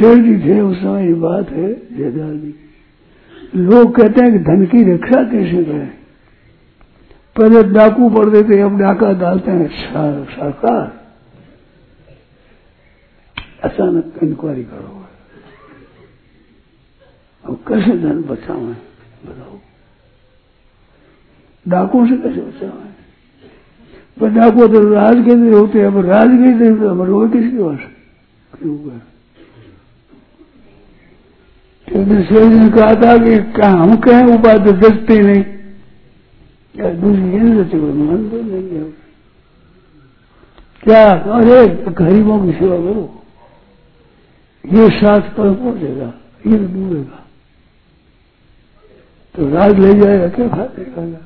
शेर जी थे उस समय ये बात है जयदार जी। लोग कहते हैं कि धन की रक्षा कैसे करें? पहले डाकू पड़ देते, अब डाका डालते हैं सरकार अचानक इंक्वायरी करो। अब कैसे धन बचावे? बताओ। डाकू से कैसे बचावे? पर डाकू तो राज के लिए होते अब राज के लिए तो हम रोए किसकी वास क्यों शेर ने कहा था कि हम कहें बात तो दसती नहीं दूसरी मन तो नहीं है। क्या अरे गरीबों की सेवा करो। ये साथ पर पहुंचेगा, ये डूबेगा तो राज ले जाएगा, क्या फ़ायदा?